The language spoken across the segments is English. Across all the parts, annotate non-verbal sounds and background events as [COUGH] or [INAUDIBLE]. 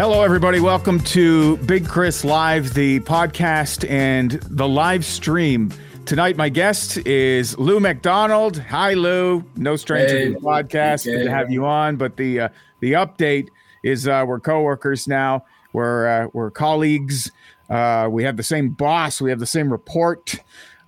Hello, everybody. Welcome to Big Chris Live, the podcast and the live stream. Tonight, my guest is Lou McDonald. Hi, Lou. No stranger Hey, to the podcast. Good to have you on. But the uh, the update is uh, we're coworkers now. We're uh, we're colleagues. Uh, we have the same boss. We have the same report.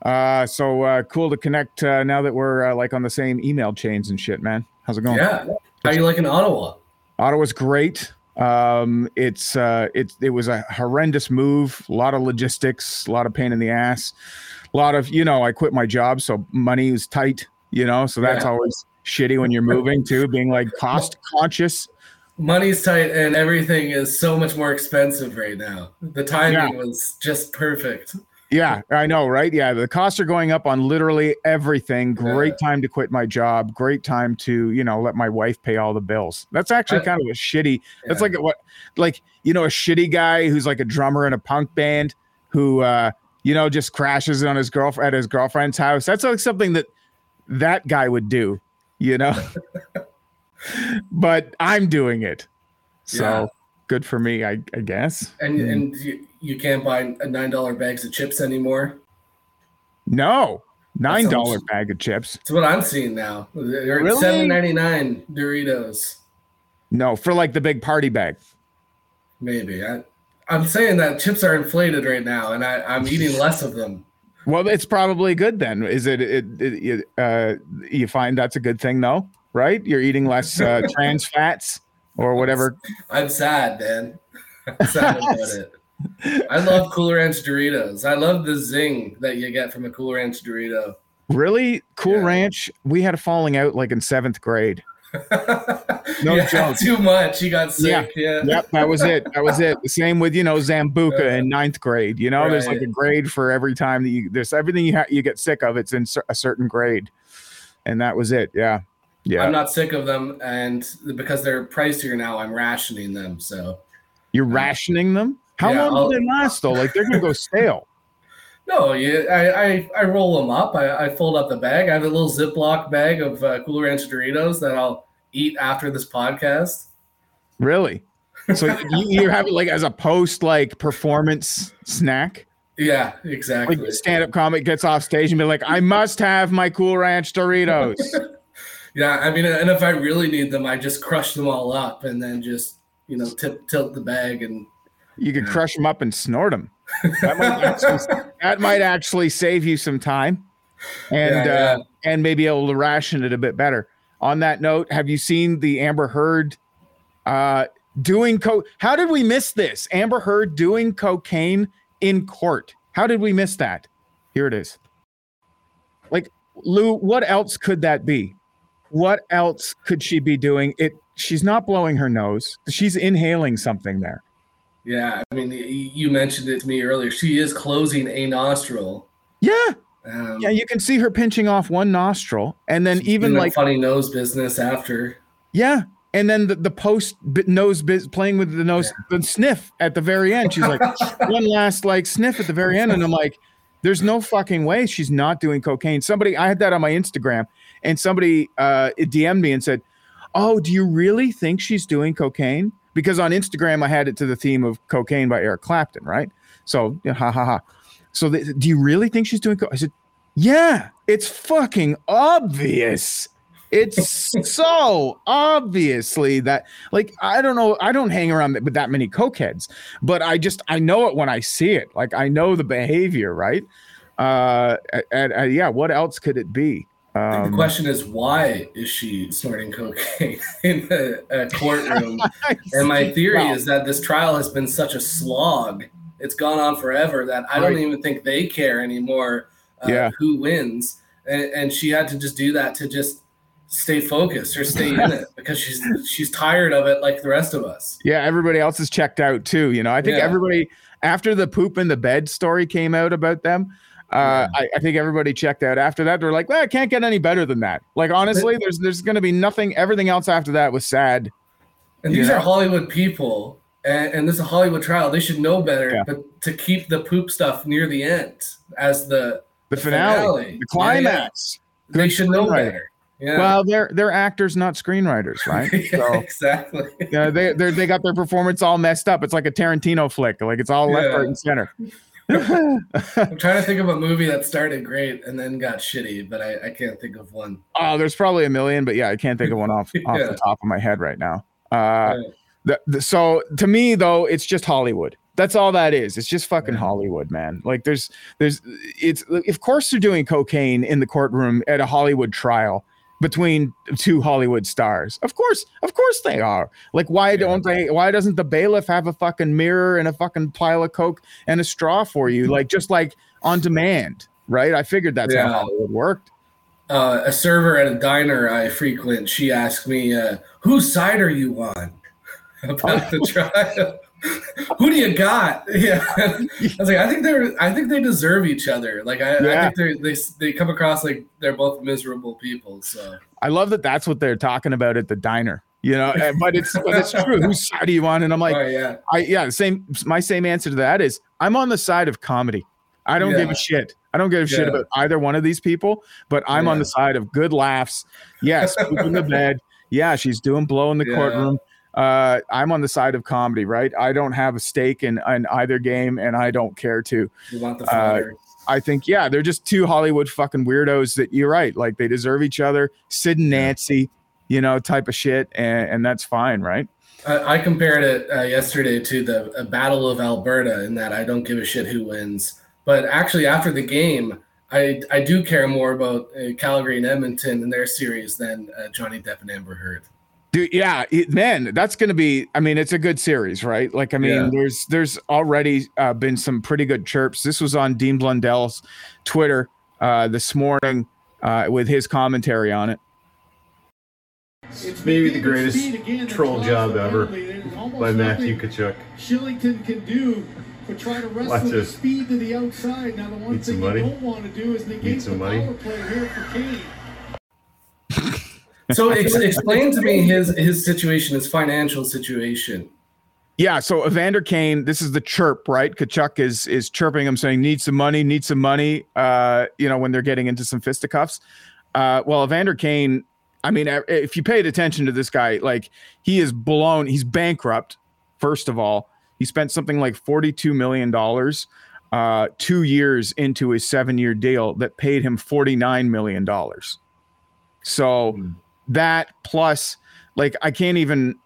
Uh, so uh, cool to connect uh, now that we're uh, like on the same email chains and shit, man. How's it going? Yeah. How you liking Ottawa? Ottawa's great. Um, it's uh, it it was a horrendous move. A lot of logistics, a lot of pain in the ass, a lot of you know. I quit my job, so money is tight. You know, so that's Yeah. always shitty when you're moving too. Being like [LAUGHS] cost conscious. Money's tight and everything is so much more expensive right now. The timing was just perfect. Yeah, I know, right? Yeah, the costs are going up on literally everything. Great Yeah. time to quit my job. Great time to you know let my wife pay all the bills. That's actually I- kind of a shitty. That's like a, what, like you know, a shitty guy who's like a drummer in a punk band who uh, you know just crashes on his girlfriend at his girlfriend's house. That's like something that that guy would do, you know. [LAUGHS] but I'm doing it, so Yeah. good for me, I, I guess. And Mm. and you, you can't buy a nine dollar bags of chips anymore. No, nine dollar bag of chips. That's what I'm seeing now. They're Really? seven ninety nine Doritos. No, for like the big party bag. Maybe. I I'm saying that chips are inflated right now and I, I'm eating less of them. Well, it's probably good then. Is it? It, it, it uh, you find that's a good thing though, right? You're eating less uh, [LAUGHS] trans fats or whatever. I'm sad, man. I'm sad about [LAUGHS] it. I love Cool Ranch Doritos. I love the zing that you get from a Cool Ranch Dorito. Really, Cool Yeah. Ranch. We had a falling out like in seventh grade. [LAUGHS] No yeah, joke. Too much. He got sick. Yeah. Yep, that was it. That was it. The same with you know Sambuca in ninth grade. You know, there's like a grade for every time that you there's everything you ha- you get sick of. It's in a certain grade, and that was it. Yeah, yeah. I'm not sick of them, and because they're pricier now, I'm rationing them. So You're um, rationing them. How Yeah, long I'll- they last though? Like they're gonna go [LAUGHS] stale. no, you, I, I I roll them up. I, I fold up the bag. I have a little Ziploc bag of uh, Cool Ranch Doritos that I'll eat after this podcast. Really? So you, you have it like as a post like performance snack? Yeah, exactly. the stand-up comic gets off stage and be like, I must have my cool ranch Doritos. [LAUGHS] Yeah, I mean, and if I really need them, I just crush them all up and then just you know tip tilt the bag and You could Yeah. crush them up and snort them. [LAUGHS] That might actually, that might actually save you some time and Yeah, yeah. Uh, and maybe able to ration it a bit better. On that note, have you seen the Amber Heard uh doing co how did we miss this? Amber Heard doing cocaine in court. How did we miss that? Here it is. Like Lou, what else could that be? What else could she be doing? It she's not blowing her nose. She's inhaling something there. Yeah. I mean, you mentioned it to me earlier. She is closing a nostril. Yeah. Um, Yeah, you can see her pinching off one nostril, and then even like funny nose business after. yeah, and then the, the post nose biz playing with the nose, the sniff at the very end. She's like [LAUGHS] one last like sniff at the very end, and I'm like, there's no fucking way she's not doing cocaine. Somebody I had that on my Instagram, and somebody uh DM'd me and said, "Oh, do you really think she's doing cocaine?" Because on Instagram I had it to the theme of cocaine by Eric Clapton, right? So yeah, ha ha ha. So they, do you really think she's doing? Co-? I said, yeah, it's fucking obvious. It's [LAUGHS] so obviously that, like, I don't know, I don't hang around with that many cokeheads, but I just I know it when I see it. Like, I know the behavior, right? Uh, and, and yeah, what else could it be? Um, the question is why is she snorting cocaine [LAUGHS] in a, a courtroom? and my [LAUGHS] theory is that this trial has been such a slog it's gone on forever that I don't even think they care anymore. Uh, Yeah. who wins? And, and she had to just do that to just stay focused or stay in it [LAUGHS] because she's she's tired of it like the rest of us. Yeah, everybody else is checked out too. You know, I think Yeah. everybody after the poop in the bed story came out about them. Uh, I, I think everybody checked out after that. They're like, well, it can't get any better than that. Like, honestly, there's there's going to be nothing. Everything else after that was sad. And these Yeah. are Hollywood people, and, and this is a Hollywood trial. They should know better, Yeah. but to keep the poop stuff near the end as the The The finale, finale. the Yeah, yeah. climax. they should know better. Yeah. Well, they're they're actors, not screenwriters, [LAUGHS] right? Yeah, So exactly. yeah, they they they got their performance all messed up. It's like a Tarantino flick. Like it's all left, right, and center. [LAUGHS] I'm trying to think of a movie that started great and then got shitty, but I, I can't think of one. Oh, there's probably a million, but yeah, I can't think of one off [LAUGHS] off Yeah. the top of my head right now. Uh, Yeah. the, the, so to me though, it's just Hollywood. That's all that is. It's just fucking Yeah. Hollywood, man. Like there's there's it's of course they're doing cocaine in the courtroom at a Hollywood trial between two Hollywood stars. Of course, of course they are. Like why don't they why doesn't the bailiff have a fucking mirror and a fucking pile of coke and a straw for you like just like on demand, right? I figured that's Yeah. how Hollywood worked. Uh, a server at a diner I frequent, she asked me, uh, "Whose side are you on [LAUGHS] about the trial? Who do you got?" [LAUGHS] Yeah, [LAUGHS] I was like, "I think they're, I think they deserve each other. Like, I, I think they're, they they come across like they're both miserable people." So I love that that's what they're talking about at the diner. You know, but it's but it's true. Whose [LAUGHS] side are you on? And I'm like, oh yeah, I yeah, same. My same answer to that is I'm on the side of comedy. I don't give a shit. I don't give a shit about either one of these people, but I'm on the side of good laughs. Yes, poop in the bed. Yeah, she's doing blow in the Yeah. courtroom. Uh, I'm on the side of comedy, right? I don't have a stake in, in either game, and I don't care to. you want the Uh. I think, yeah, they're just two Hollywood fucking weirdos that you're right. Like they deserve each other. Sid and Nancy, you know, type of shit, and, and that's fine, right? I, I compared it uh, yesterday to the uh, Battle of Alberta in that I don't give a shit who wins. But actually, after the game, I, I do care more about uh, Calgary and Edmonton and their series than uh, Johnny Depp and Amber Heard. Dude, yeah, it, man, that's gonna be. I mean, it's a good series, right? Like, I mean, Yeah. there's there's already uh, been some pretty good chirps. This was on Dean Blundell's Twitter uh, this morning uh, with his commentary on it. It's maybe the greatest troll job ever by Matthew Tkachuk. Shillington can do, but try to wrestle Watch the this. speed to the outside. Now the one Need thing money? you don't want to do is negate Need the some money? power play here for Kane. So ex- [LAUGHS] explain to me his his situation, his financial situation. Yeah, so Evander Kane, this is the chirp, right? Tkachuk is is chirping him, saying, "Need some money, need some money." Uh, you know, when they're getting into some fisticuffs. Uh, well, Evander Kane, I mean, if you paid attention to this guy, like he is blown, he's bankrupt. First of all, he spent something like forty-two million dollars, uh, two years into his seven-year deal that paid him forty-nine million dollars. So Hmm. That plus, like, I can't even.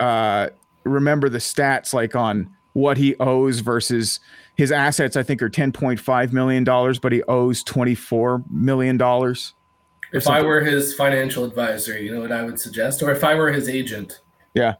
Uh, remember the stats like on what he owes versus his assets i think are 10.5 million dollars but he owes 24 million dollars If I were his financial advisor, you know what I would suggest, or if I were his agent, Yeah.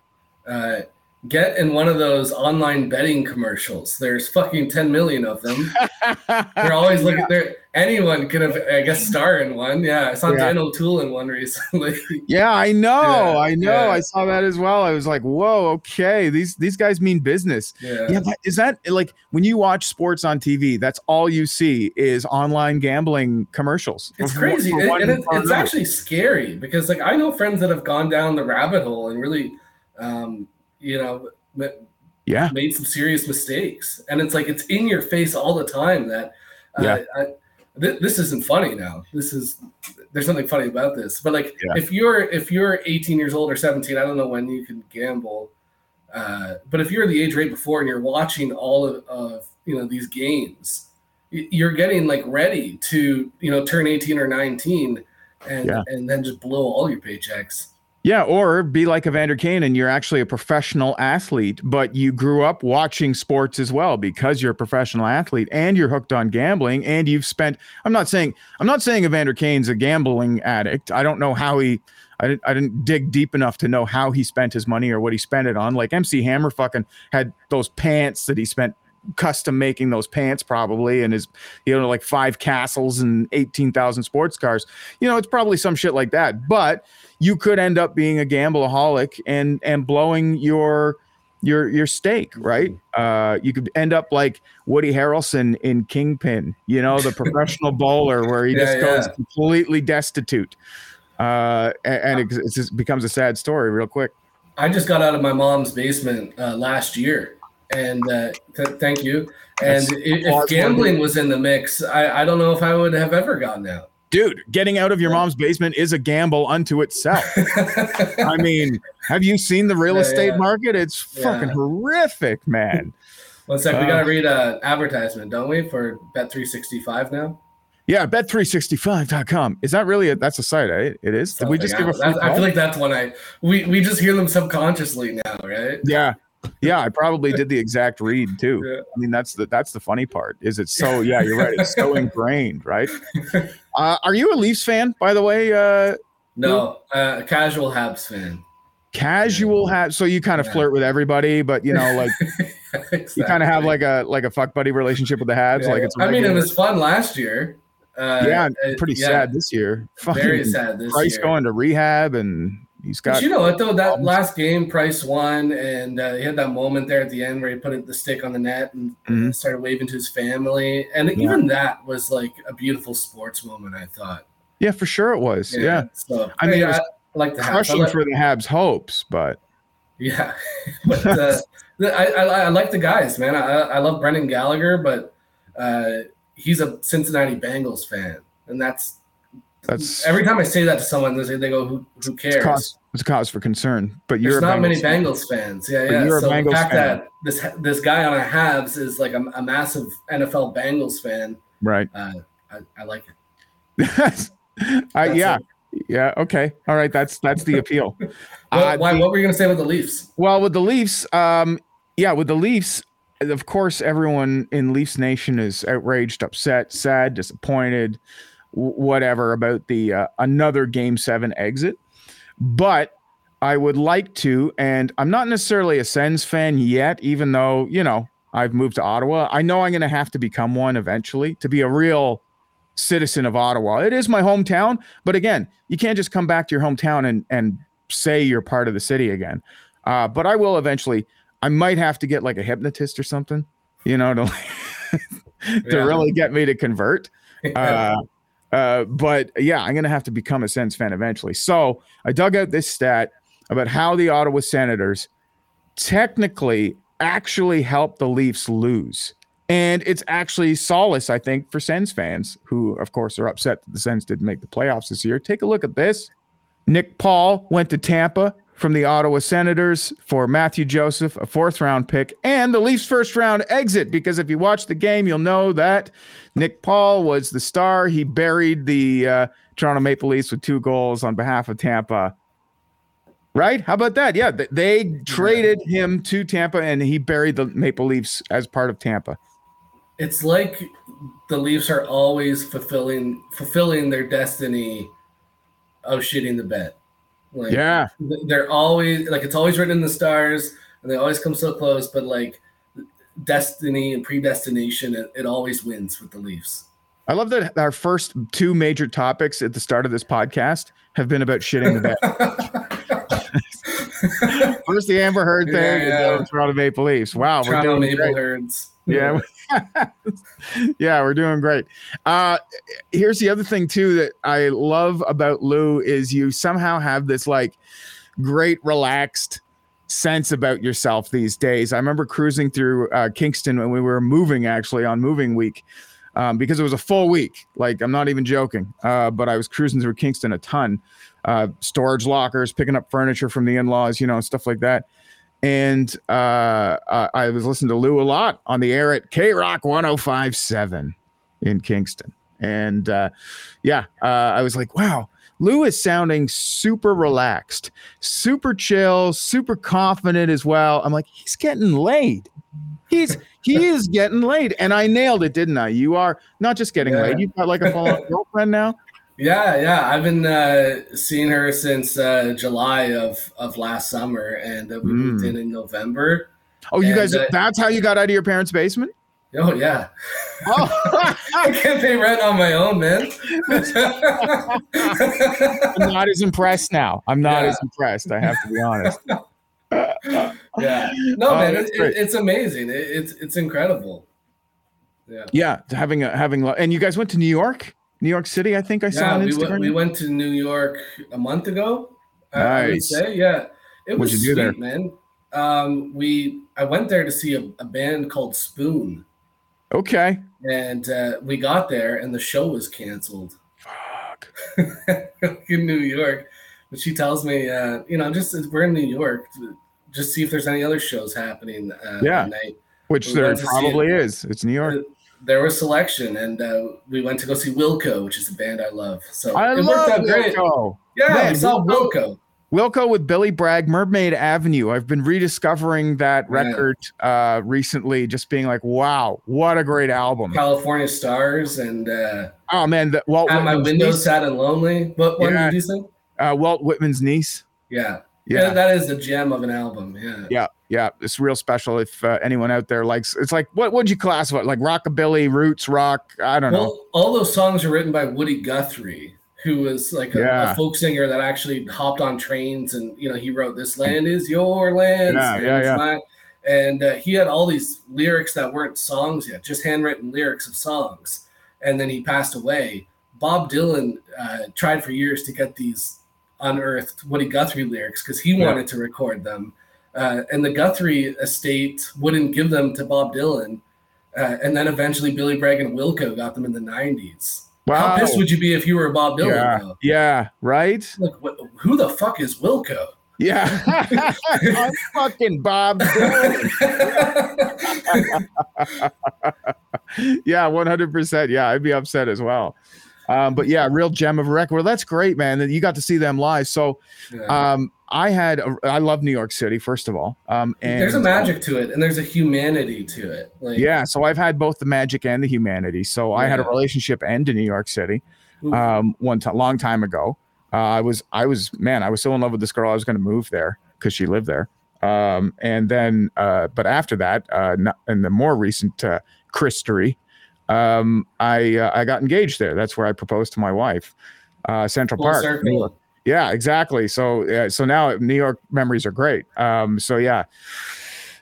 uh, get in one of those online betting commercials. There's fucking ten million of them. [LAUGHS] They're always looking there. Anyone could have, I guess, star in one. Yeah, I saw Yeah. Dan O'Toole in one recently. [LAUGHS] yeah i know Yeah, i know yeah. i saw that as well i was like whoa okay these these guys mean business yeah. yeah is that like when you watch sports on tv that's all you see is online gambling commercials It's crazy, for and, it, it's actually scary because, like, I know friends that have gone down the rabbit hole and really, um, you know, yeah made some serious mistakes, and it's like it's in your face all the time that, uh, Yeah. I, th- this isn't funny now. This is there's nothing funny about this, but like Yeah. if you're if you're 18 years old or 17, I don't know when you can gamble, uh, but if you're the age right before and you're watching all of, of you know these games, you're getting like ready to you know turn 18 or 19 and Yeah. and then just blow all your paychecks. Yeah, or be like Evander Kane and you're actually a professional athlete, but you grew up watching sports as well because you're a professional athlete and you're hooked on gambling and you've spent I'm not saying I'm not saying Evander Kane's a gambling addict. I don't know how he I didn't I didn't dig deep enough to know how he spent his money or what he spent it on. Like MC Hammer fucking had those pants that he spent custom making those pants probably and is you know like five castles and 18,000 sports cars. You know, it's probably some shit like that. But you could end up being a gambleaholic and and blowing your your your stake, right? Uh, you could end up like Woody Harrelson in Kingpin, you know, the [LAUGHS] professional bowler where he Yeah, just goes yeah. completely destitute, uh, and, it, it just becomes a sad story real quick. I just got out of my mom's basement uh, last year, and uh, th- thank you. And That's if gambling was in the mix, I, I don't know if I would have ever gotten out. Dude, getting out of your mom's basement is a gamble unto itself. [LAUGHS] I mean, have you seen the real Yeah, estate yeah. market? It's fucking horrific, man. [LAUGHS] One sec, we Uh, gotta read an advertisement, don't we, for Bet three sixty five now? Yeah, bet365.com. Is that really a, that's a site, eh? It is. Did we just give a I, I call? feel like that's one I we we just hear them subconsciously now, right? Yeah. Yeah, I probably did the exact read too. Yeah. I mean, that's the that's the funny part. Is it so [LAUGHS] yeah, you're right. It's so ingrained, right? Uh, are you a Leafs fan, by the way? Uh, No, uh, a casual Habs fan. casual hat. So you kind of Yeah. flirt with everybody, but you know, like [LAUGHS] you kind of have like a like a fuck buddy relationship with the Habs. Yeah, like it's. I mean, it was fun last year. Uh, yeah, uh, pretty yeah, sad this year. [LAUGHS] Very sad this Price year. going to rehab, and he's got. But you know what though? That problems. last game, Price won, and uh, he had that moment there at the end where he put the stick on the net and Mhm. started waving to his family, and even that was like a beautiful sports moment. I thought. yeah, for sure it was. Yeah, So I mean, yeah, it was I like the crushing like- for the Habs' hopes, but Yeah, [LAUGHS] but uh, I, I I like the guys, man. I I love Brendan Gallagher, but uh, he's a Cincinnati Bengals fan, and that's that's every time I say that to someone, they say they go, "Who who it's cares?" cause, it's a cause for concern. But you're not many Bengals fan. Bengals fans. Yeah, yeah. so the fact fan. that this this guy on a Habs is like a, a massive NFL Bengals fan, right? uh, I, I like it. [LAUGHS] I, That's yeah, it. yeah. Okay, all right. That's that's the appeal. [LAUGHS] What, Uh, why, the- what were you gonna say with the Leafs? Well, with the Leafs, um, yeah, with the Leafs, of course, everyone in Leafs Nation is outraged, upset, sad, disappointed, whatever about the uh, another Game Seven exit. But I would like to, and I'm not necessarily a Sens fan yet, even though you know I've moved to Ottawa. I know I'm going to have to become one eventually to be a real citizen of Ottawa. It is my hometown, but again, you can't just come back to your hometown and and say you're part of the city again. Uh, but I will eventually. I might have to get like a hypnotist or something, you know, to [LAUGHS] to Yeah. really get me to convert. [LAUGHS] Uh, uh, but yeah, I'm gonna have to become a Sens fan eventually. So I dug out this stat about how the Ottawa Senators technically actually helped the Leafs lose. And it's actually solace, I think, for Sens fans who, of course, are upset that the Sens didn't make the playoffs this year. Take a look at this. Nick Paul went to Tampa from the Ottawa Senators for Mathieu Joseph, a fourth round pick, and the Leafs' first round exit. Because if you watch the game, you'll know that Nick Paul was the star. He buried the uh, Toronto Maple Leafs with two goals on behalf of Tampa. Right? How about that? Yeah, th- they traded him to Tampa and he buried the Maple Leafs as part of Tampa. it's like the Leafs are always fulfilling fulfilling their destiny of shitting the bed. Like Yeah. they're always like it's always written in the stars, and they always come so close. But like destiny and predestination, it, it always wins with the Leafs. I love that our first two major topics at the start of this podcast have been about shitting the bed. [LAUGHS] First, the Amber Heard thing, Yeah, yeah. the Toronto Maple Leafs. Wow, we're doing Maple great. Herds. Yeah, [LAUGHS] yeah, we're doing great. Uh, here's the other thing too that I love about Lou is you somehow have this like great relaxed sense about yourself these days. I remember cruising through uh, Kingston when we were moving actually on moving week. Um, because it was a full week. Like, I'm not even joking. Uh, but I was cruising through Kingston a ton, uh, storage lockers, picking up furniture from the in laws, you know, stuff like that. And uh, I was listening to Lou a lot on the air at K Rock 1057 in Kingston. And uh, yeah, uh, I was like, wow, Lou is sounding super relaxed, super chill, super confident as well. I'm like, he's getting laid. He's he [LAUGHS] is getting laid, and I nailed it, didn't I? You are not just getting Yeah. laid; you've got like a full [LAUGHS] girlfriend now. Yeah, yeah. I've been uh, seeing her since uh, July of, of last summer, and uh, we moved Mm. in in November. Oh, you And, guys, uh, that's how you got out of your parents' basement? Oh yeah, Oh, [LAUGHS] I can't pay rent on my own, man. [LAUGHS] I'm not as impressed now. I'm not Yeah. as impressed. I have to be honest. [LAUGHS] yeah, no, Oh, man, it, it, it's amazing. It, it's it's incredible. Yeah. Yeah, having a having and you guys went to New York, New York City. I think I saw Yeah, on we Instagram. went, we went to New York a month ago. I- I would Nice. say, yeah, it was What'd you do sweet, there? man. Um, we I went there to see a, a band called Spoon, okay. and uh, we got there, and the show was canceled Fuck. [LAUGHS] in New York. But she tells me, uh, you know, just we're in New York, just see if there's any other shows happening. Uh, Yeah. night. Which We there went to see probably it. is. It's New York. There was selection, and uh, we went to go see Wilco, which is a band I love. So I it love worked out great. Yeah, Man, we saw Wilco- Wilco. With Billy Bragg, Mermaid Avenue. I've been rediscovering that Yeah. record uh, recently, just being like, wow, what a great album. California Stars and uh, Oh man, the, Walt At My Window niece, Sad and Lonely. What one Yeah. did you say? uh, Walt Whitman's niece. Yeah. Yeah. yeah. That is a gem of an album. Yeah. Yeah, yeah, it's real special. If uh, anyone out there likes, it's like what would you classify like rockabilly, roots rock? I don't know. All those songs are written by Woody Guthrie, who was like a, Yeah. a folk singer that actually hopped on trains and you know he wrote "This land is your land." Yeah, and yeah, yeah. mine." And uh, he had all these lyrics that weren't songs yet, just handwritten lyrics of songs. And then he passed away. Bob Dylan uh, tried for years to get these unearthed Woody Guthrie lyrics because he Yeah. wanted to record them. Uh, and the Guthrie estate wouldn't give them to Bob Dylan. Uh, and then eventually Billy Bragg and Wilco got them in the 90s. How pissed would you be if you were Bob Dylan? yeah, though? yeah, right. Like, wh- who the fuck is Wilco? Yeah, [LAUGHS] I'm fucking Bob. Dylan. [LAUGHS] [LAUGHS] yeah, one hundred percent. Yeah, I'd be upset as well. Um, but yeah, real gem of a record. Well, that's great, man. That you got to see them live. So, um, I had, a, I love New York City, first of all. Um, and there's a magic to it, and there's a humanity to it. Like, Yeah, so I've had both the magic and the humanity. So I had a relationship end in New York City, um, one time, long time ago. Uh, I was, I was, man, I was so in love with this girl. I was going to move there because she lived there. Um, and then, uh, but after that, uh, not, in the more recent uh, Christery, um, I, uh, I got engaged there. That's where I proposed to my wife, uh, Central full Park. circle. New York. Yeah, exactly. So, uh, so now New York memories are great. Um, so yeah,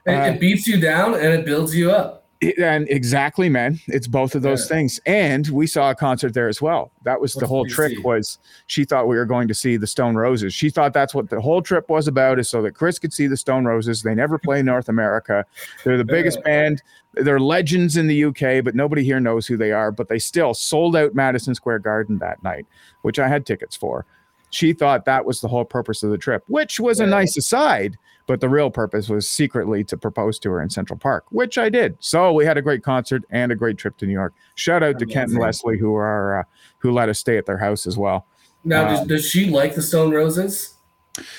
It, Uh, it beats you down and it builds you up. And exactly, man, it's both of those Yeah. things. And we saw a concert there as well. That was What the whole trick. see? Was she thought we were going to see the Stone Roses? She thought that's what the whole trip was about, is so that Chris could see the Stone Roses. They never play North America. They're the biggest Yeah. band. They're legends in the UK, but nobody here knows who they are. But they still sold out Madison Square Garden that night, which I had tickets for. She thought that was the whole purpose of the trip, which was a nice aside. But the real purpose was secretly to propose to her in Central Park, which I did. So we had a great concert and a great trip to New York. Shout out to Kent and Leslie who are uh, who let us stay at their house as well. Now, does, Um, does she like the Stone Roses?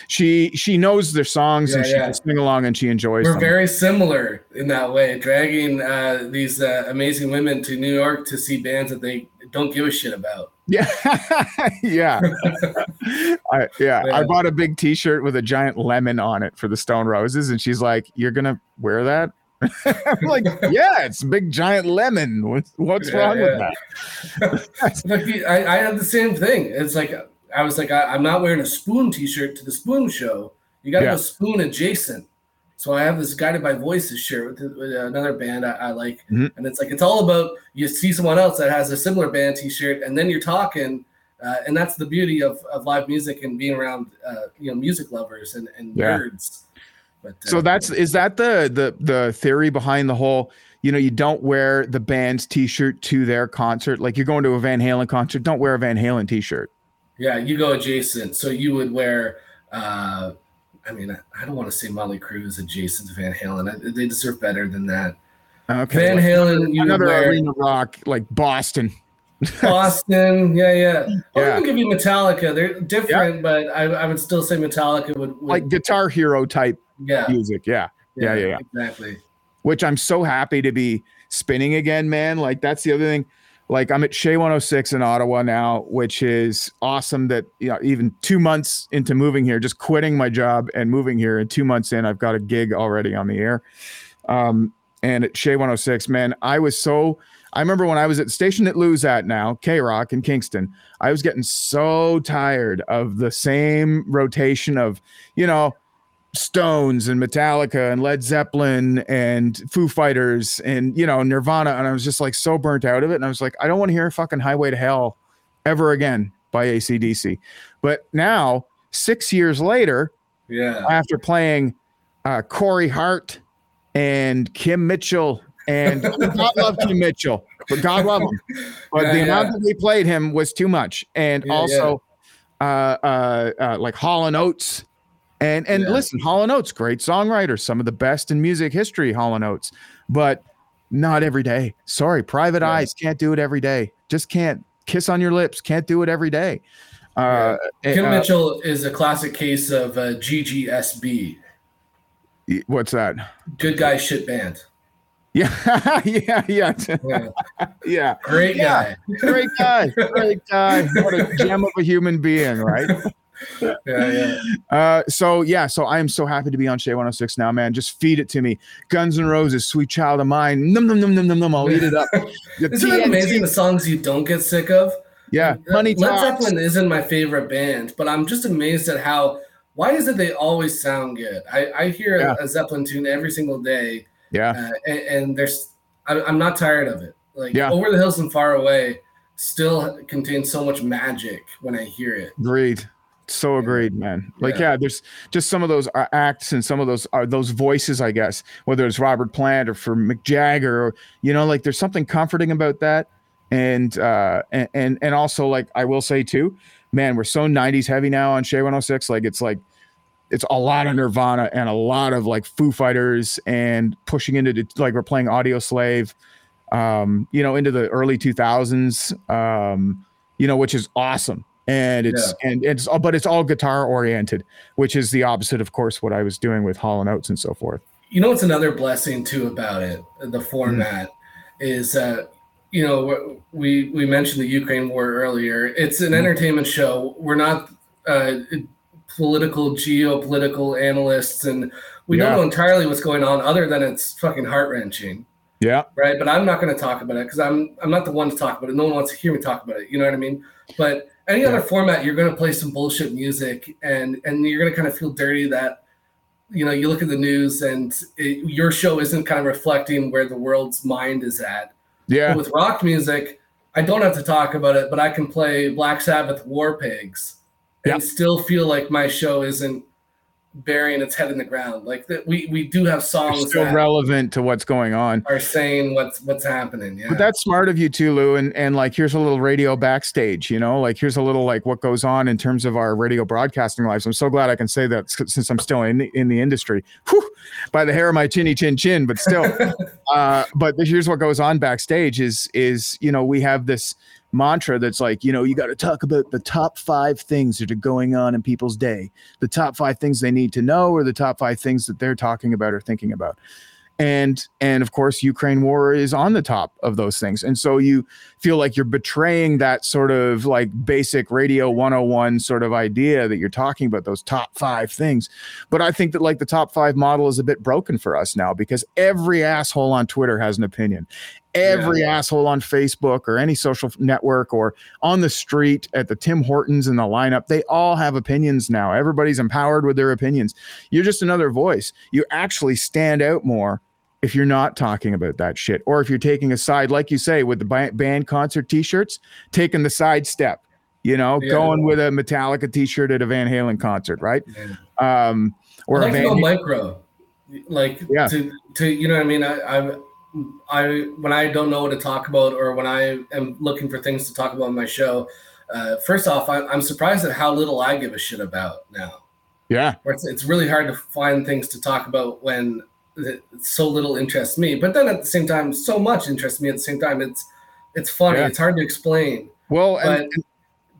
She she knows their songs and Yeah, she yeah. can sing along and she enjoys We're them. very similar in that way, dragging uh, these uh, amazing women to New York to see bands that they don't give a shit about. Yeah, [LAUGHS] yeah, I, yeah. I bought a big T-shirt with a giant lemon on it for the Stone Roses, and she's like, "You're gonna wear that?" [LAUGHS] I'm like, [LAUGHS] "Yeah, it's a big giant lemon. What's, what's Yeah, wrong with that?" I, I had the same thing. It's like I was like, I, I'm not wearing a Spoon T-shirt to the Spoon show. You got to Yeah. go Spoon adjacent. So I have this Guided by Voices shirt with, with another band I, I like, Mhm. and it's like it's all about you see someone else that has a similar band T-shirt, and then you're talking, uh, and that's the beauty of, of live music and being around, uh, you know, music lovers and, and Yeah. nerds. But uh, So that's is that the the the theory behind the whole? You know, you don't wear the band's T-shirt to their concert. Like you're going to a Van Halen concert, don't wear a Van Halen T-shirt. Yeah, you go adjacent. So you would wear. Uh, I mean, I, I don't want to say Molly is adjacent to Van Halen. I, they deserve better than that. Okay, Van Halen, you another wear arena rock like Boston. Boston. Yeah, yeah. [LAUGHS] I'll Yeah. even give you Metallica. They're different, but I, I would still say Metallica would. would like Guitar Hero type yeah, music. Yeah. yeah, yeah, yeah. Exactly. which I'm so happy to be spinning again, man. Like that's the other thing. Like I'm at Chez 106 in Ottawa now, which is awesome. That you know, even two months into moving here, just quitting my job and moving here, and two months in, I've got a gig already on the air. Um, and at Chez 106, man, I was so. I remember when I was at the station that Lou's at now, K Rock in Kingston, I was getting so tired of the same rotation of, you know, Stones and Metallica and Led Zeppelin and Foo Fighters and you know Nirvana and I was just like so burnt out of it and I was like I don't want to hear fucking Highway to Hell ever again by ACDC. But now 6 years later Yeah. after playing uh, Corey Hart and Kim Mitchell and [LAUGHS] God love Kim Mitchell, but God love him. But Yeah, the yeah. amount that we played him was too much, and Yeah, also Uh, uh, uh, like Hall and Oates. And and Yeah. listen, Hall and Oates, great songwriters, some of the best in music history. Hall and Oates, but not every day. Sorry, Private Yeah. Eyes can't do it every day. Just can't. Kiss on your lips can't do it every day. Uh, Kim uh, Mitchell is a classic case of uh, GGSB, what's that? good guy shit band. [LAUGHS] Yeah, yeah, yeah, Yeah. [LAUGHS] yeah. Great Yeah. guy. Great guy, great guy. What a gem of a human being, right? [LAUGHS] Yeah, yeah. Uh, so yeah, so I am so happy to be on Chez 106 now, man. Just feed it to me. Guns N' Roses, Sweet Child of Mine. Num num num num num num. I'll eat it up. [LAUGHS] Isn't it amazing the songs you don't get sick of? Yeah, Uh, Money Led Zeppelin isn't my favorite band, but I'm just amazed at how. Why is it they always sound good? I, I hear Yeah. a Zeppelin tune every single day, Yeah, uh, and, and there's I, I'm not tired of it. Like Yeah. Over the Hills and Far Away still contains so much magic when I hear it. agreed. So agreed, man. Like, Yeah. yeah, there's just some of those uh, acts and some of those are those voices, I guess, whether it's Robert Plant or for Mick Jagger, or you know, like there's something comforting about that. And uh and and, and also like I will say too, man, we're so 90s heavy now on Chez 106. Like it's like it's a lot of Nirvana and a lot of like Foo Fighters and pushing into the, like we're playing Audioslave, um, you know, into the early 2000s, um, you know, which is awesome. And it's and it's all but it's all guitar oriented, which is the opposite, of course, what I was doing with Hall and Oates and so forth. You know it's another blessing too about it, the format, is uh, you know we we mentioned the Ukraine war earlier. It's an entertainment show. We're not uh, political, geopolitical analysts, and we Yeah. don't know entirely what's going on, other than it's fucking heart wrenching, Yeah. right? But I'm not going to talk about it because I'm I'm not the one to talk about it. No one wants to hear me talk about it. You know what I mean? But any other format, you're going to play some bullshit music, and and you're going to kind of feel dirty that you know you look at the news and it, your show isn't kind of reflecting where the world's mind is at. Yeah. But with rock music, I don't have to talk about it, but I can play Black Sabbath War Pigs and Yeah. still feel like my show isn't burying its head in the ground. Like that, we we do have songs still that relevant to what's going on. are saying what's what's happening. Yeah. But that's smart of you too, Lou. And and like here's a little radio backstage, you know, like here's a little like what goes on in terms of our radio broadcasting lives. I'm so glad I can say that since I'm still in the, in the industry. Whew, by the hair of my chinny chin chin, but still. [LAUGHS] uh, but here's what goes on backstage is is you know we have this mantra that's like you know you got to talk about the top five things that are going on in people's day. The top five things they need to know or the top five things that they're talking about or thinking about. And and of course ukraine war is on the top of those things. And so you feel like you're betraying that sort of like basic radio 101 sort of idea that you're talking about those top five things. But i think that like the top five model is a bit broken for us now because every asshole on twitter has an opinion every asshole on facebook or any social network or on the street at the tim hortons in the lineup they all have opinions now everybody's empowered with their opinions you're just another voice you actually stand out more if you're not talking about that shit or if you're taking a side like you say with the band concert t-shirts taking the side step you know Yeah. going with a metallica t-shirt at a van halen concert right Yeah. um I or a like to van go micro, like Yeah. to to you know what I mean. I, I I when I don't know what to talk about or when I am looking for things to talk about on my show. Uh, first off, I, I'm surprised at how little I give a shit about now. yeah It's, it's really hard to find things to talk about when so little interests me. But then at the same time, so much interests me. At the same time, it's it's funny. Yeah. It's hard to explain well but and,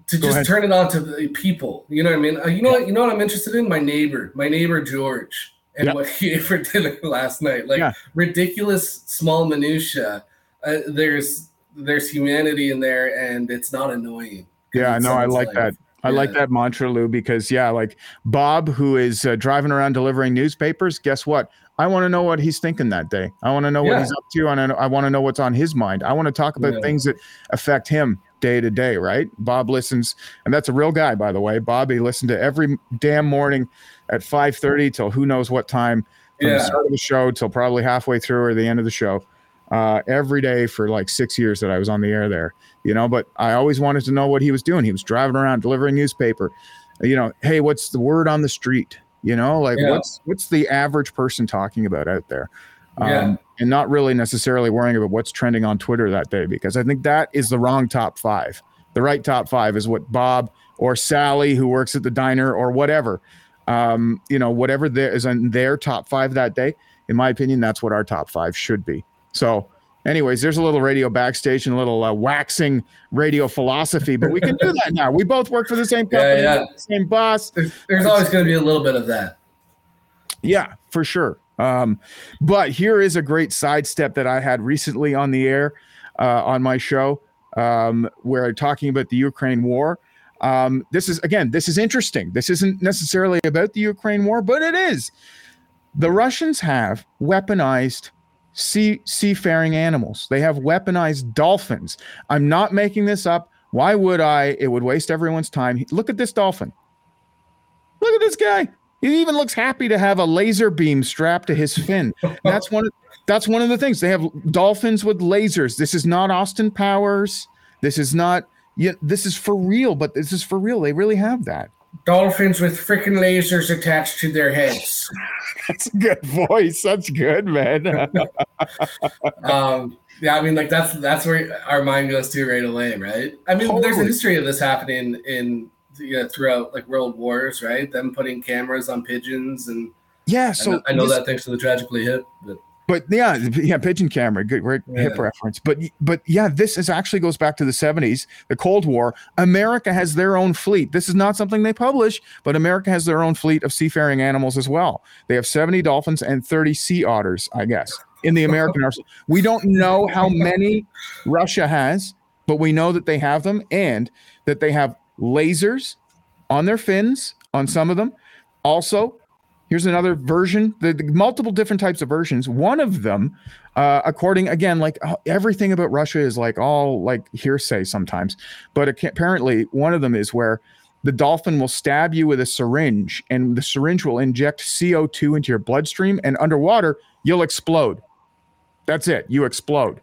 to just ahead. turn it on to the people you know what i mean uh, you know what you know what i'm interested in my neighbor my neighbor george and Yeah. what [LAUGHS] he ate for dinner last night like Yeah. ridiculous small minutia uh, there's there's humanity in there and it's not annoying. Yeah, no, I someone's like that. I like that mantra, Lou, because yeah, like Bob, who is uh, driving around delivering newspapers. Guess what? I want to know what he's thinking that day. I want to know what he's up to, and I, I want to know what's on his mind. I want to talk about Yeah. things that affect him day to day. Right? Bob listens, and that's a real guy, by the way. Bobby listened to every damn morning at five thirty till who knows what time from the start of the show till probably halfway through or the end of the show. Uh, every day for like six years that I was on the air there, you know. But I always wanted to know what he was doing. He was driving around delivering newspaper. You know, hey, what's the word on the street? You know, like Yeah. what's what's the average person talking about out there? Um, and not really necessarily worrying about what's trending on Twitter that day because I think that is the wrong top five. The right top five is what Bob or Sally, who works at the diner or whatever, um, you know, whatever there is in their top five that day. In my opinion, that's what our top five should be. So, anyways, there's a little radio backstage and a little uh, waxing radio philosophy, but we can do that now. We both work for the same Yeah, company, yeah. same boss. There's, there's always going to be a little bit of that. Yeah, for sure. Um, but here is a great sidestep that I had recently on the air uh, on my show, um, where I'm talking about the Ukraine war. Um, this is again, this is interesting. This isn't necessarily about the Ukraine war, but it is. The Russians have weaponized sea seafaring animals. They have weaponized dolphins. I'm not making this up. Why would I? It would waste everyone's time. Look at this dolphin. Look at this guy. He even looks happy to have a laser beam strapped to his fin. That's one. Of, that's one of the things they have dolphins with lasers. This is not Austin Powers. This is not. Yeah, this is for real. But this is for real. They really have that. Dolphins with freaking lasers attached to their heads. [LAUGHS] That's a good voice. That's good, man. [LAUGHS] um, yeah, I mean, like that's that's where our mind goes to right away, right? I mean, there's a history of this happening in you know, throughout like world wars, right? Them putting cameras on pigeons, and yeah. I So know, I know this- that thanks to the tragically hip. But but yeah, yeah, pigeon camera, good great hip reference. But but yeah, this is actually goes back to the 70s, the Cold War. America has their own fleet. This is not something they publish, but America has their own fleet of seafaring animals as well. They have 70 dolphins and 30 sea otters, I guess, in the American arsenal. We don't know how many Russia has, but we know that they have them and that they have lasers on their fins on some of them. Also, here's another version the, the multiple different types of versions. One of them uh, according again like uh, everything about russia is like all like hearsay sometimes. But apparently one of them is where the dolphin will stab you with a syringe and the syringe will inject co2 into your bloodstream and underwater you'll explode. That's it. You explode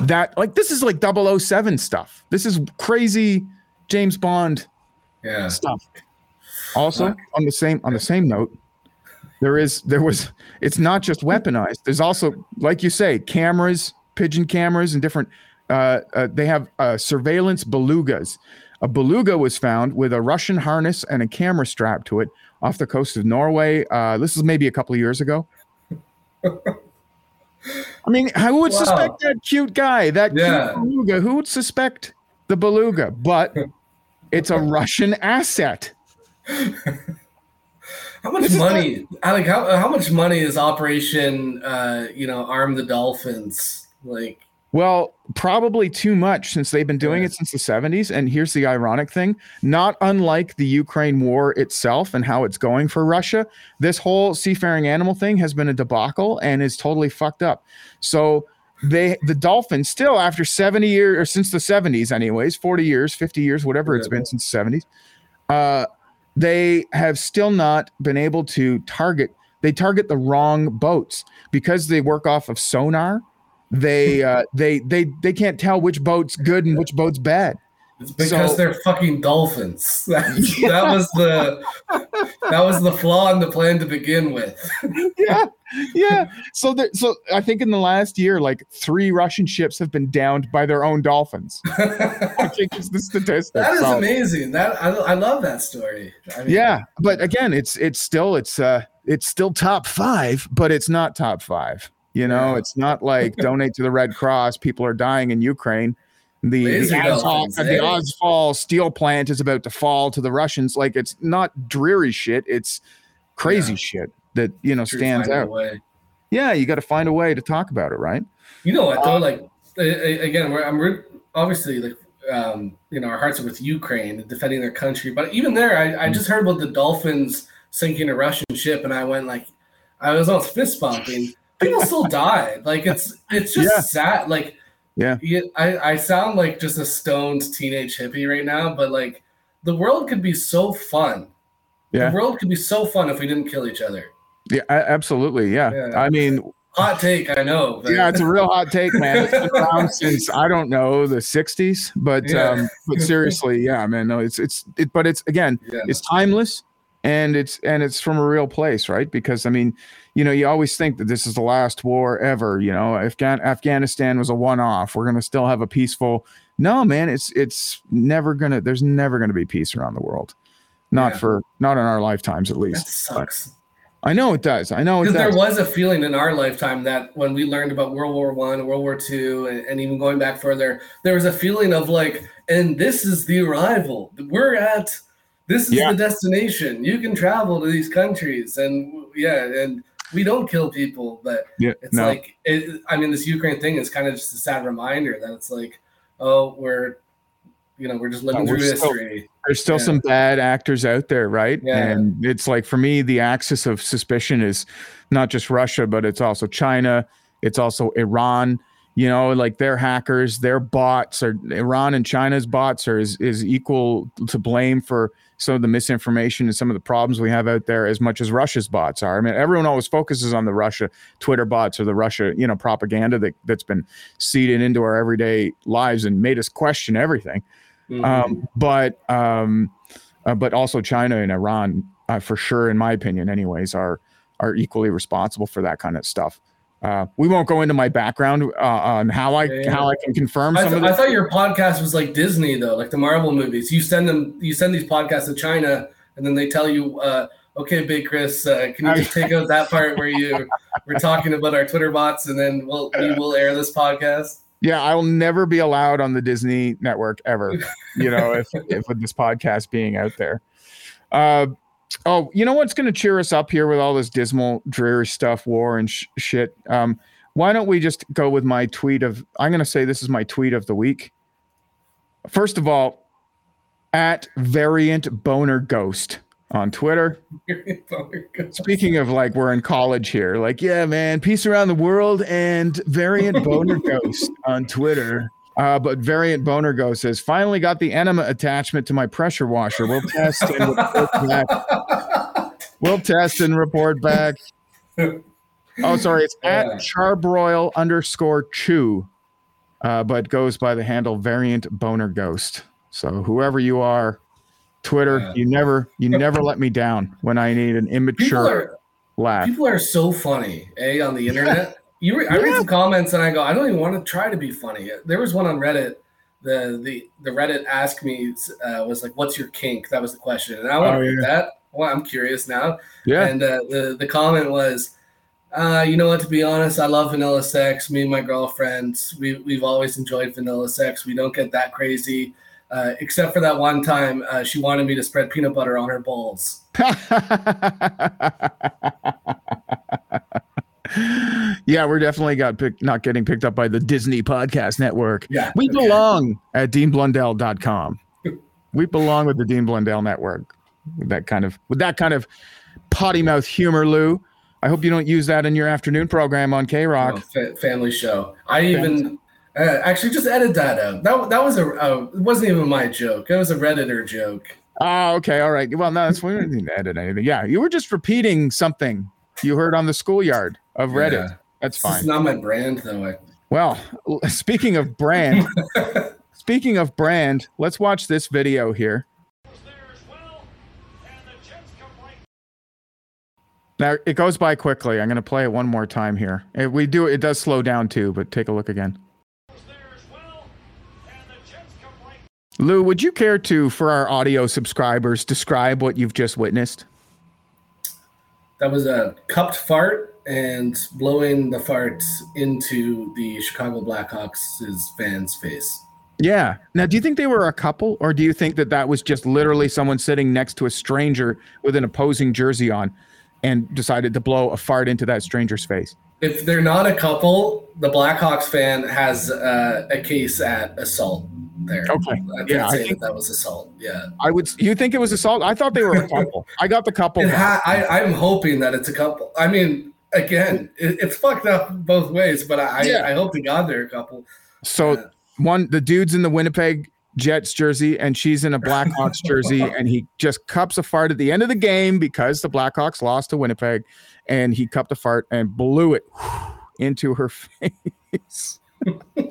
that like this is like 007 stuff this is crazy james bond yeah, stuff. Also, on the same on the same note, there is there was it's not just weaponized. There's also, like you say, cameras, pigeon cameras, and different. Uh, uh, they have uh, surveillance belugas. A beluga was found with a Russian harness and a camera strapped to it off the coast of Norway. Uh, this is maybe a couple of years ago. [LAUGHS] I mean, who would Wow. suspect that cute guy, that Yeah. cute beluga? Who would suspect the beluga? But it's a Russian asset. [LAUGHS] how much This money? I like how how much money is Operation uh, you know Arm the Dolphins like? Well, probably too much since they've been doing it since the 70s. And here's the ironic thing not unlike the Ukraine war itself and how it's going for Russia, this whole seafaring animal thing has been a debacle and is totally fucked up. So, they the dolphins still after 70 years or since the 70s anyways 40 years 50 years whatever it's been since the 70s uh they have still not been able to target they target the wrong boats because they work off of sonar they uh they they they can't tell which boat's good and which boat's bad It's because So- they're fucking dolphins. [LAUGHS] That's, that was the that was the flaw in the plan to begin with. [LAUGHS] yeah yeah so there, so i think in the last year like three russian ships have been downed by their own dolphins [LAUGHS] i think it's the statistic That is So- amazing. That I, I love that story. I mean, yeah but again it's it's still it's uh it's still top five but it's not top five you know Yeah. it's not like [LAUGHS] donate to the red cross people are dying in ukraine the, the, Azov, the? Azovstal steel plant is about to fall to the Russians. Like it's not dreary shit. It's crazy Yeah. shit that you know stands out. Yeah, you got to find a way to talk about it, right? You know what though? Like a- a- again, we're, I'm re- obviously like um, you know our hearts are with Ukraine defending their country, but even there, I, Mm. I just heard about the Dolphins sinking a Russian ship, and I went like, I was almost fist bumping. People still die. Like it's it's just Yeah. sad. Like Yeah. you- I I sound like just a stoned teenage hippie right now, but like the world could be so fun. Yeah. The world could be so fun if we didn't kill each other. Yeah, absolutely. Yeah. Yeah. I mean, Hot take, I know. but- yeah, it's a real hot take, man. It's been around [LAUGHS] since I don't know the '60s, but Yeah. um, but seriously, yeah, man. No, it's it's it, but it's again, it's timeless, and it's and it's from a real place, right? Because I mean, you know, you always think that this is the last war ever. You know, Afghan Afghanistan was a one-off. We're gonna still have a peaceful. No, man, it's it's never gonna. There's never gonna be peace around the world. Not Yeah. for not in our lifetimes, at that least. sucks. I know it does. I know it Because does. there was a feeling in our lifetime that when we learned about World War One, World War Two, and, and even going back further, there was a feeling of like, and this is the arrival. We're at this is Yeah. the destination. You can travel to these countries, and yeah, and we don't kill people, but yeah, it's no. like it, I mean, this Ukraine thing is kind of just a sad reminder that it's like, oh, we're you know, we're just living we're through still- history. there's still Yeah. some bad actors out there, right? Yeah. And it's like for me, the axis of suspicion is not just Russia, but it's also China, it's also Iran. You know, like their hackers, their bots or Iran and China's bots are is, is equal to blame for some of the misinformation and some of the problems we have out there as much as Russia's bots are. I mean, everyone always focuses on the Russia Twitter bots or the Russia, you know, propaganda that, that's been seeded into our everyday lives and made us question everything Mhm. um, but um, uh, but also China and Iran, uh, for sure, in my opinion, anyways, are are equally responsible for that kind of stuff. Uh, we won't go into my background uh, on how I Yeah, yeah. how I can confirm I, some th- of I thought your podcast was like Disney though, like the Marvel movies. You send them, you send these podcasts to China, and then they tell you, uh, "Okay, Big Chris, uh, can you just take out that part where you we're talking about our Twitter bots, and then we'll we will air this podcast." Yeah, I will never be allowed on the Disney network ever. [LAUGHS] You know, if, if with this podcast being out there. Oh, you know what's going to cheer us up here with all this dismal, dreary stuff, war and sh- shit. Um, why don't we just go with my tweet of? I'm going to say this is my tweet of the week. First of all, at variant boner ghost on Twitter. [LAUGHS] Speaking of like we're in college here, like yeah, man, peace around the world and variant boner [LAUGHS] ghost on Twitter. Uh, but variant boner ghost says finally got the enema attachment to my pressure washer. We'll test and report back. [LAUGHS] We'll test and report back. Oh, sorry, it's Yeah. at charbroil underscore chew, uh, but goes by the handle variant boner ghost. So whoever you are, Twitter, Yeah. you never you never let me down when I need an People immature are laugh. people are so funny, eh? On the internet, you re- I read some comments and I go, I don't even want to try to be funny. There was one on Reddit. The the the Reddit ask me uh, was like, "What's your kink?" That was the question, and I want Oh, to read yeah. that. Well, I'm curious now. Yeah. And uh, the the comment was, uh, you know what? To be honest, I love vanilla sex. Me and my girlfriend, we we've always enjoyed vanilla sex. We don't get that crazy, uh, except for that one time uh, she wanted me to spread peanut butter on her balls. [LAUGHS] [LAUGHS] yeah, we're definitely got picked, not getting picked up by the Disney Podcast Network. Yeah, We okay. belong at deanblundell.com. We belong with the Dean Blundell Network. With that kind of with that kind of potty mouth humor, Lou. I hope you don't use that in your afternoon program on K Rock. Oh, fa- family show. I even uh, actually just edit that out. That that was a uh, it wasn't even my joke. It was a redditor joke. Oh, okay, all right. Well, no, that's we to edit anything. Yeah, you were just repeating something you heard on the schoolyard of Reddit. Yeah. That's fine. It's fine. not my brand though. I, Well, speaking of brand, [LAUGHS] speaking of brand, let's watch this video here. Now it goes by quickly. I'm going to play it one more time here. If we do it does slow down too, but take a look again. Lou, would you care to, for our audio subscribers, describe what you've just witnessed? that was a cupped fart and blowing the fart into the Chicago Blackhawks' fans' face. Yeah. Now, do you think they were a couple, or do you think that that was just literally someone sitting next to a stranger with an opposing jersey on and decided to blow a fart into that stranger's face? if they're not a couple, the Blackhawks fan has uh, a case at assault there. Okay. I Yeah, I think- that that was assault. Yeah. I would. You think it was assault? I thought they were a couple. [LAUGHS] I got the couple. Ha- I, I'm hoping that it's a couple. I mean, again, it, it's fucked up both ways, but I, Yeah. I hope to God they're a couple. So Yeah. one, the dude's in the Winnipeg Jets jersey, and she's in a Blackhawks [LAUGHS] jersey, and he just cups a fart at the end of the game because the Blackhawks lost to Winnipeg, and he cupped a fart and blew it [SIGHS] into her [LAUGHS] face. [LAUGHS]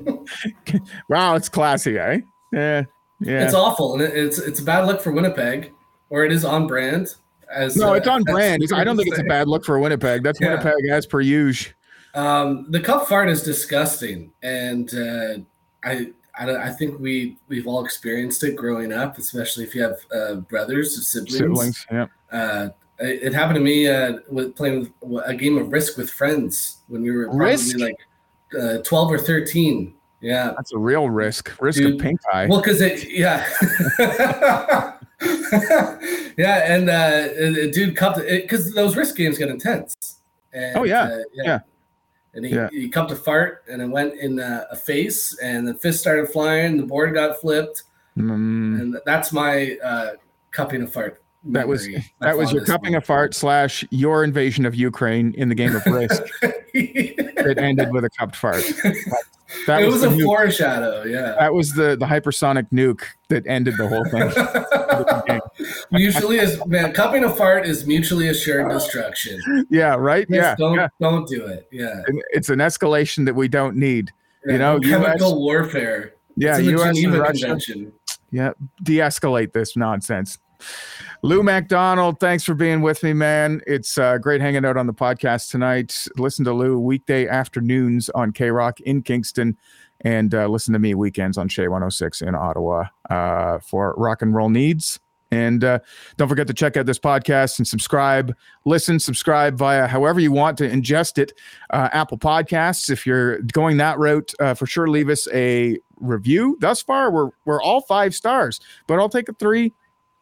wow, it's classy, eh? Yeah, yeah. It's awful, and it, it's it's a bad look for Winnipeg, or it is on brand. As no, uh, it's on brand. I don't think it's a bad look for Winnipeg. That's Yeah. Winnipeg as per usual. Um, the cup fart is disgusting, and uh, I, I I think we we've all experienced it growing up, especially if you have uh, brothers or siblings. Siblings, yeah. Uh, it, it happened to me uh, with playing a game of Risk with friends when we were probably Risk? like uh, twelve or thirteen. Yeah, That's a real risk. Risk Dude. of pink eye. well, because it, yeah, [LAUGHS] [LAUGHS] yeah, and uh, it- it- dude, cupped it because those risk games get intense. And, Oh, yeah. uh, Yeah. And he, Yeah. he cupped a fart, and it went in uh, a face, and the fist started flying. The board got flipped, Mm, and that's my uh, cupping a fart. that was that was your cupping a fart slash your invasion of Ukraine in the game of [LAUGHS] Risk. it ended with a cupped fart. [LAUGHS] That it was, was a nuke. foreshadow, yeah. that was the the hypersonic nuke that ended the whole thing. [LAUGHS] mutually is man, cupping a fart is mutually assured destruction. yeah, right. Just Yeah, don't yeah. don't do it. Yeah, It's an escalation that we don't need. You know, chemical US warfare. Yeah, it's in the U.S. Geneva Russia. Convention. Yeah, de-escalate this nonsense. Lou MacDonald, thanks for being with me, man. It's uh, great hanging out on the podcast tonight. Listen to Lou weekday afternoons on K Rock in Kingston, and uh, listen to me weekends on Chez 106 in Ottawa uh, for rock and roll needs. And uh, don't forget to check out this podcast and subscribe, listen, subscribe via however you want to ingest it. Uh, Apple Podcasts, if you're going that route, uh, for sure leave us a review. Thus far, we're we're all five stars, but I'll take a three,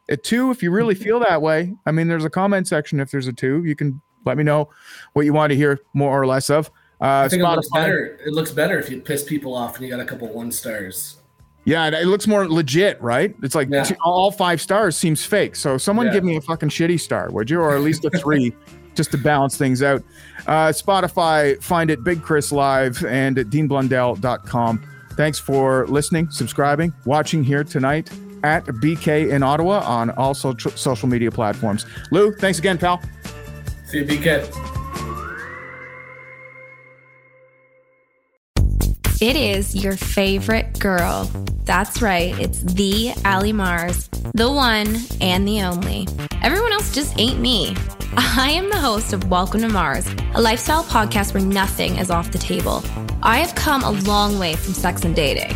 a two if you really feel that way. I mean, there's a comment section if there's a two. You can let me know what you want to hear more or less of. Uh, I think it looks better. It looks better if you piss people off and you got a couple one stars. Yeah, it- it looks more legit, right? It's like Yeah. two- all five stars seems fake. So someone Yeah. give me a fucking shitty star, would you? Or at least a three, [LAUGHS] just to balance things out. Uh, Spotify, find it Big Chris Live and at deanblundell.com. Thanks for listening, subscribing, watching here tonight at BK in Ottawa on all so- social media platforms. Lou, thanks again, pal. See you, BK. It is your favorite girl. That's right, it's the Ali Mars, the one and the only. Everyone else just ain't me. I am the host of Welcome to Mars, a lifestyle podcast where nothing is off the table. I have come a long way from sex and dating